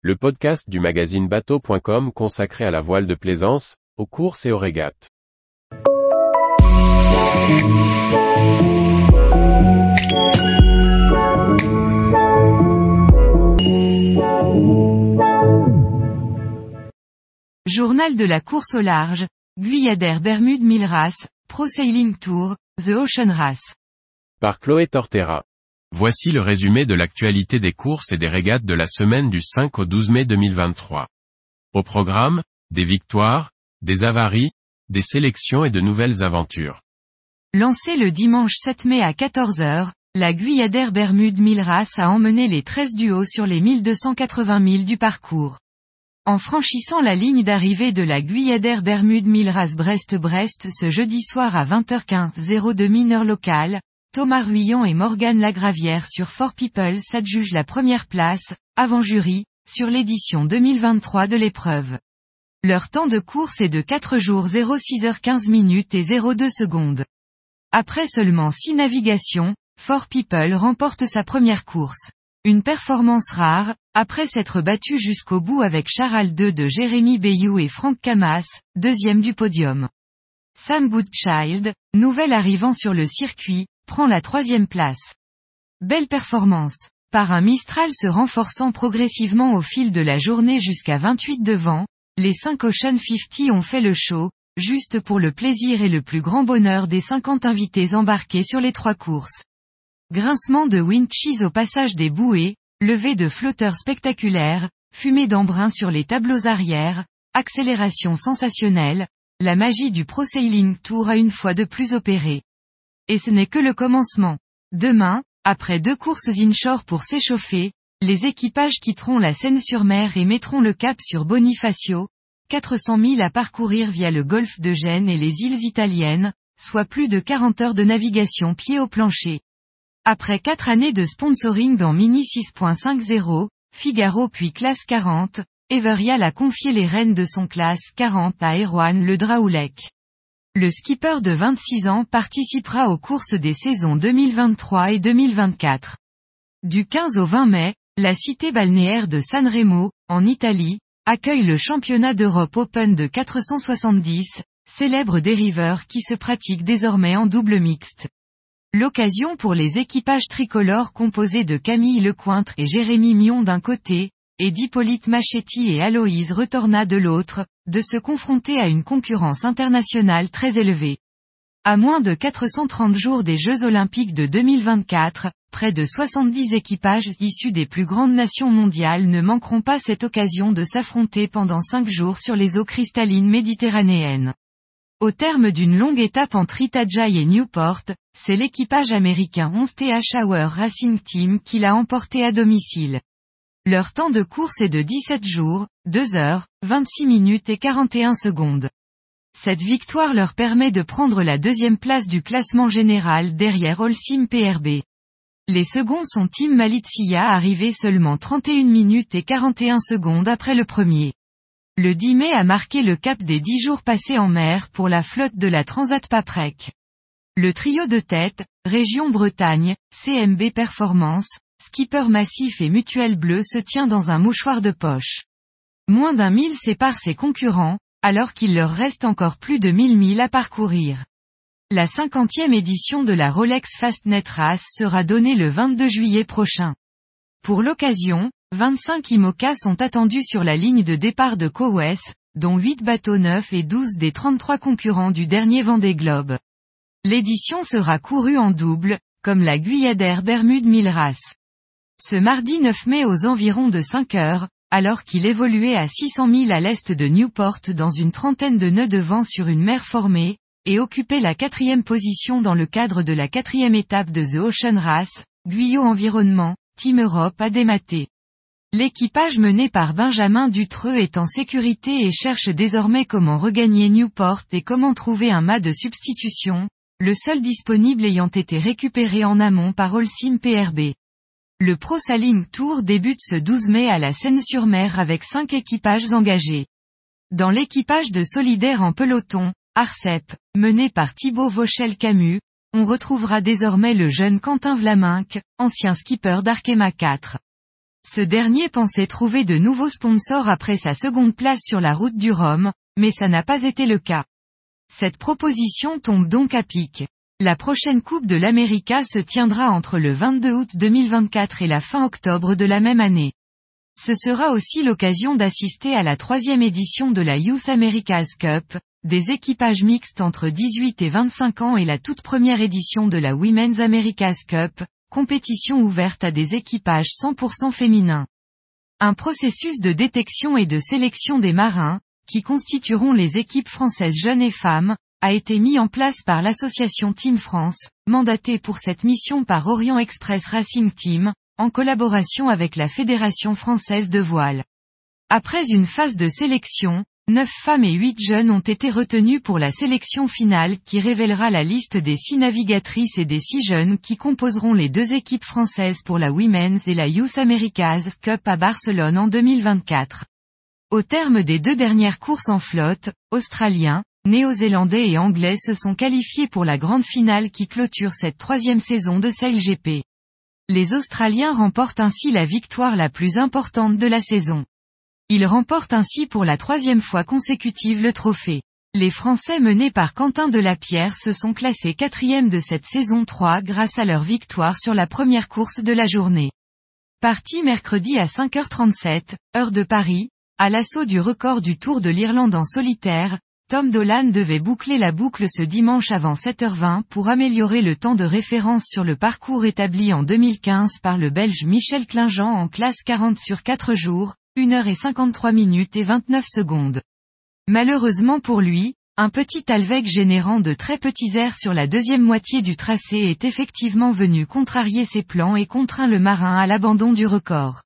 le podcast du magazine bateau.com consacré à la voile de plaisance, aux courses et aux régates. Journal de la course au large, Guyadère Bermude Milras, Pro Sailing Tour, The Ocean Race. Par Chloé Tortera. Voici le résumé de l'actualité des courses et des régates de la semaine du 5 au 12 mai 2023. Au programme, des victoires, des avaries, des sélections et de nouvelles aventures. Lancé le dimanche 7 mai à 14h, la Guyadère Bermude Milras a emmené les 13 duos sur les 1280 milles du parcours. En franchissant la ligne d'arrivée de la Guyadère Bermude Milras Brest-Brest ce jeudi soir à 20h15 02 mineur local, Thomas Ruillon et Morgane Lagravière sur Four People s'adjugent la première place, avant jury, sur l'édition 2023 de l'épreuve. Leur temps de course est de 4 jours 06h15 minutes et 02 secondes. Après seulement 6 navigations, Four People remporte sa première course. Une performance rare, après s'être battu jusqu'au bout avec Charal 2 de Jérémy Bayou et Franck Camas, deuxième du podium. Sam Goodchild, nouvel arrivant sur le circuit, prend la troisième place. Belle performance. Par un Mistral se renforçant progressivement au fil de la journée jusqu'à 28 devant, les 5 Ocean 50 ont fait le show, juste pour le plaisir et le plus grand bonheur des 50 invités embarqués sur les trois courses. Grincement de winches au passage des bouées, levée de flotteurs spectaculaires, fumée d'embrun sur les tableaux arrière, accélération sensationnelle, la magie du Pro Sailing Tour a une fois de plus opéré. Et ce n'est que le commencement. Demain, après deux courses inshore pour s'échauffer, les équipages quitteront la Seine-sur-Mer et mettront le cap sur Bonifacio, 400 000 à parcourir via le golfe de Gênes et les îles italiennes, soit plus de 40 heures de navigation pied au plancher. Après quatre années de sponsoring dans Mini 6.50, Figaro puis classe 40, Everial a confié les rênes de son classe 40 à Erwan Le Draoulec. Le skipper de 26 ans participera aux courses des saisons 2023 et 2024. Du 15 au 20 mai, la cité balnéaire de San Remo, en Italie, accueille le championnat d'Europe Open de 470, célèbre dériveur qui se pratique désormais en double mixte. L'occasion pour les équipages tricolores composés de Camille Lecointre et Jérémy Mion d'un côté, et d'Hippolyte Machetti et Aloïse Retorna de l'autre, de se confronter à une concurrence internationale très élevée. À moins de 430 jours des Jeux Olympiques de 2024, près de 70 équipages issus des plus grandes nations mondiales ne manqueront pas cette occasion de s'affronter pendant 5 jours sur les eaux cristallines méditerranéennes. Au terme d'une longue étape entre Itajai et Newport, c'est l'équipage américain 11th Hour Racing Team qui l'a emporté à domicile. Leur temps de course est de 17 jours, 2 heures, 26 minutes et 41 secondes. Cette victoire leur permet de prendre la deuxième place du classement général derrière Holcim PRB. Les seconds sont Tim Malizia arrivé seulement 31 minutes et 41 secondes après le premier. Le 10 mai a marqué le cap des 10 jours passés en mer pour la flotte de la Transat Paprec. Le trio de tête, Région Bretagne, CMB Performance, Skipper Massif et Mutuel Bleu se tient dans un mouchoir de poche. Moins d'un mille sépare ses concurrents, alors qu'il leur reste encore plus de mille milles à parcourir. La cinquantième édition de la Rolex Fastnet Race sera donnée le 22 juillet prochain. Pour l'occasion, 25 IMOCA sont attendus sur la ligne de départ de Cowes, dont 8 bateaux neufs et 12 des 33 concurrents du dernier Vendée Globe. L'édition sera courue en double, comme la Guyadère Bermude Milras. Ce mardi 9 mai aux environs de 5 heures, alors qu'il évoluait à 600 000 à l'est de Newport dans une trentaine de nœuds de vent sur une mer formée, et occupait la quatrième position dans le cadre de la quatrième étape de The Ocean Race, Guyot Environnement, Team Europe a dématé. L'équipage mené par Benjamin Dutreux est en sécurité et cherche désormais comment regagner Newport et comment trouver un mât de substitution, le seul disponible ayant été récupéré en amont par Holcim PRB. Le Pro Sailing Tour débute ce 12 mai à la Seine-sur-Mer avec cinq équipages engagés. Dans l'équipage de Solidaire en peloton, Arcep, mené par Thibaut Vauchel-Camus, on retrouvera désormais le jeune Quentin Vlaminck, ancien skipper d'Arkema 4. Ce dernier pensait trouver de nouveaux sponsors après sa seconde place sur la route du Rhum, mais ça n'a pas été le cas. Cette proposition tombe donc à pic. La prochaine Coupe de l'América se tiendra entre le 22 août 2024 et la fin octobre de la même année. Ce sera aussi l'occasion d'assister à la troisième édition de la Youth America's Cup, des équipages mixtes entre 18 et 25 ans et la toute première édition de la Women's America's Cup, compétition ouverte à des équipages 100% féminins. Un processus de détection et de sélection des marins, qui constitueront les équipes françaises jeunes et femmes, a été mis en place par l'association Team France, mandatée pour cette mission par Orient Express Racing Team, en collaboration avec la Fédération française de voile. Après une phase de sélection, neuf femmes et huit jeunes ont été retenus pour la sélection finale qui révélera la liste des six navigatrices et des six jeunes qui composeront les deux équipes françaises pour la Women's et la Youth America's Cup à Barcelone en 2024. Au terme des deux dernières courses en flotte, Australiens, Néo-Zélandais et Anglais se sont qualifiés pour la grande finale qui clôture cette troisième saison de GP. Les Australiens remportent ainsi la victoire la plus importante de la saison. Ils remportent ainsi pour la troisième fois consécutive le trophée. Les Français menés par Quentin Delapierre se sont classés quatrième de cette saison 3 grâce à leur victoire sur la première course de la journée. Parti mercredi à 5h37, heure de Paris, à l'assaut du record du Tour de l'Irlande en solitaire, Tom Dolan devait boucler la boucle ce dimanche avant 7h20 pour améliorer le temps de référence sur le parcours établi en 2015 par le Belge Michel Klingent en classe 40 sur 4 jours, 1 h 53 minutes et 29 secondes. Malheureusement pour lui, un petit alveg générant de très petits airs sur la deuxième moitié du tracé est effectivement venu contrarier ses plans et contraint le marin à l'abandon du record.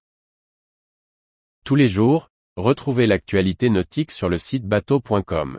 Tous les jours, retrouvez l'actualité nautique sur le site bateau.com.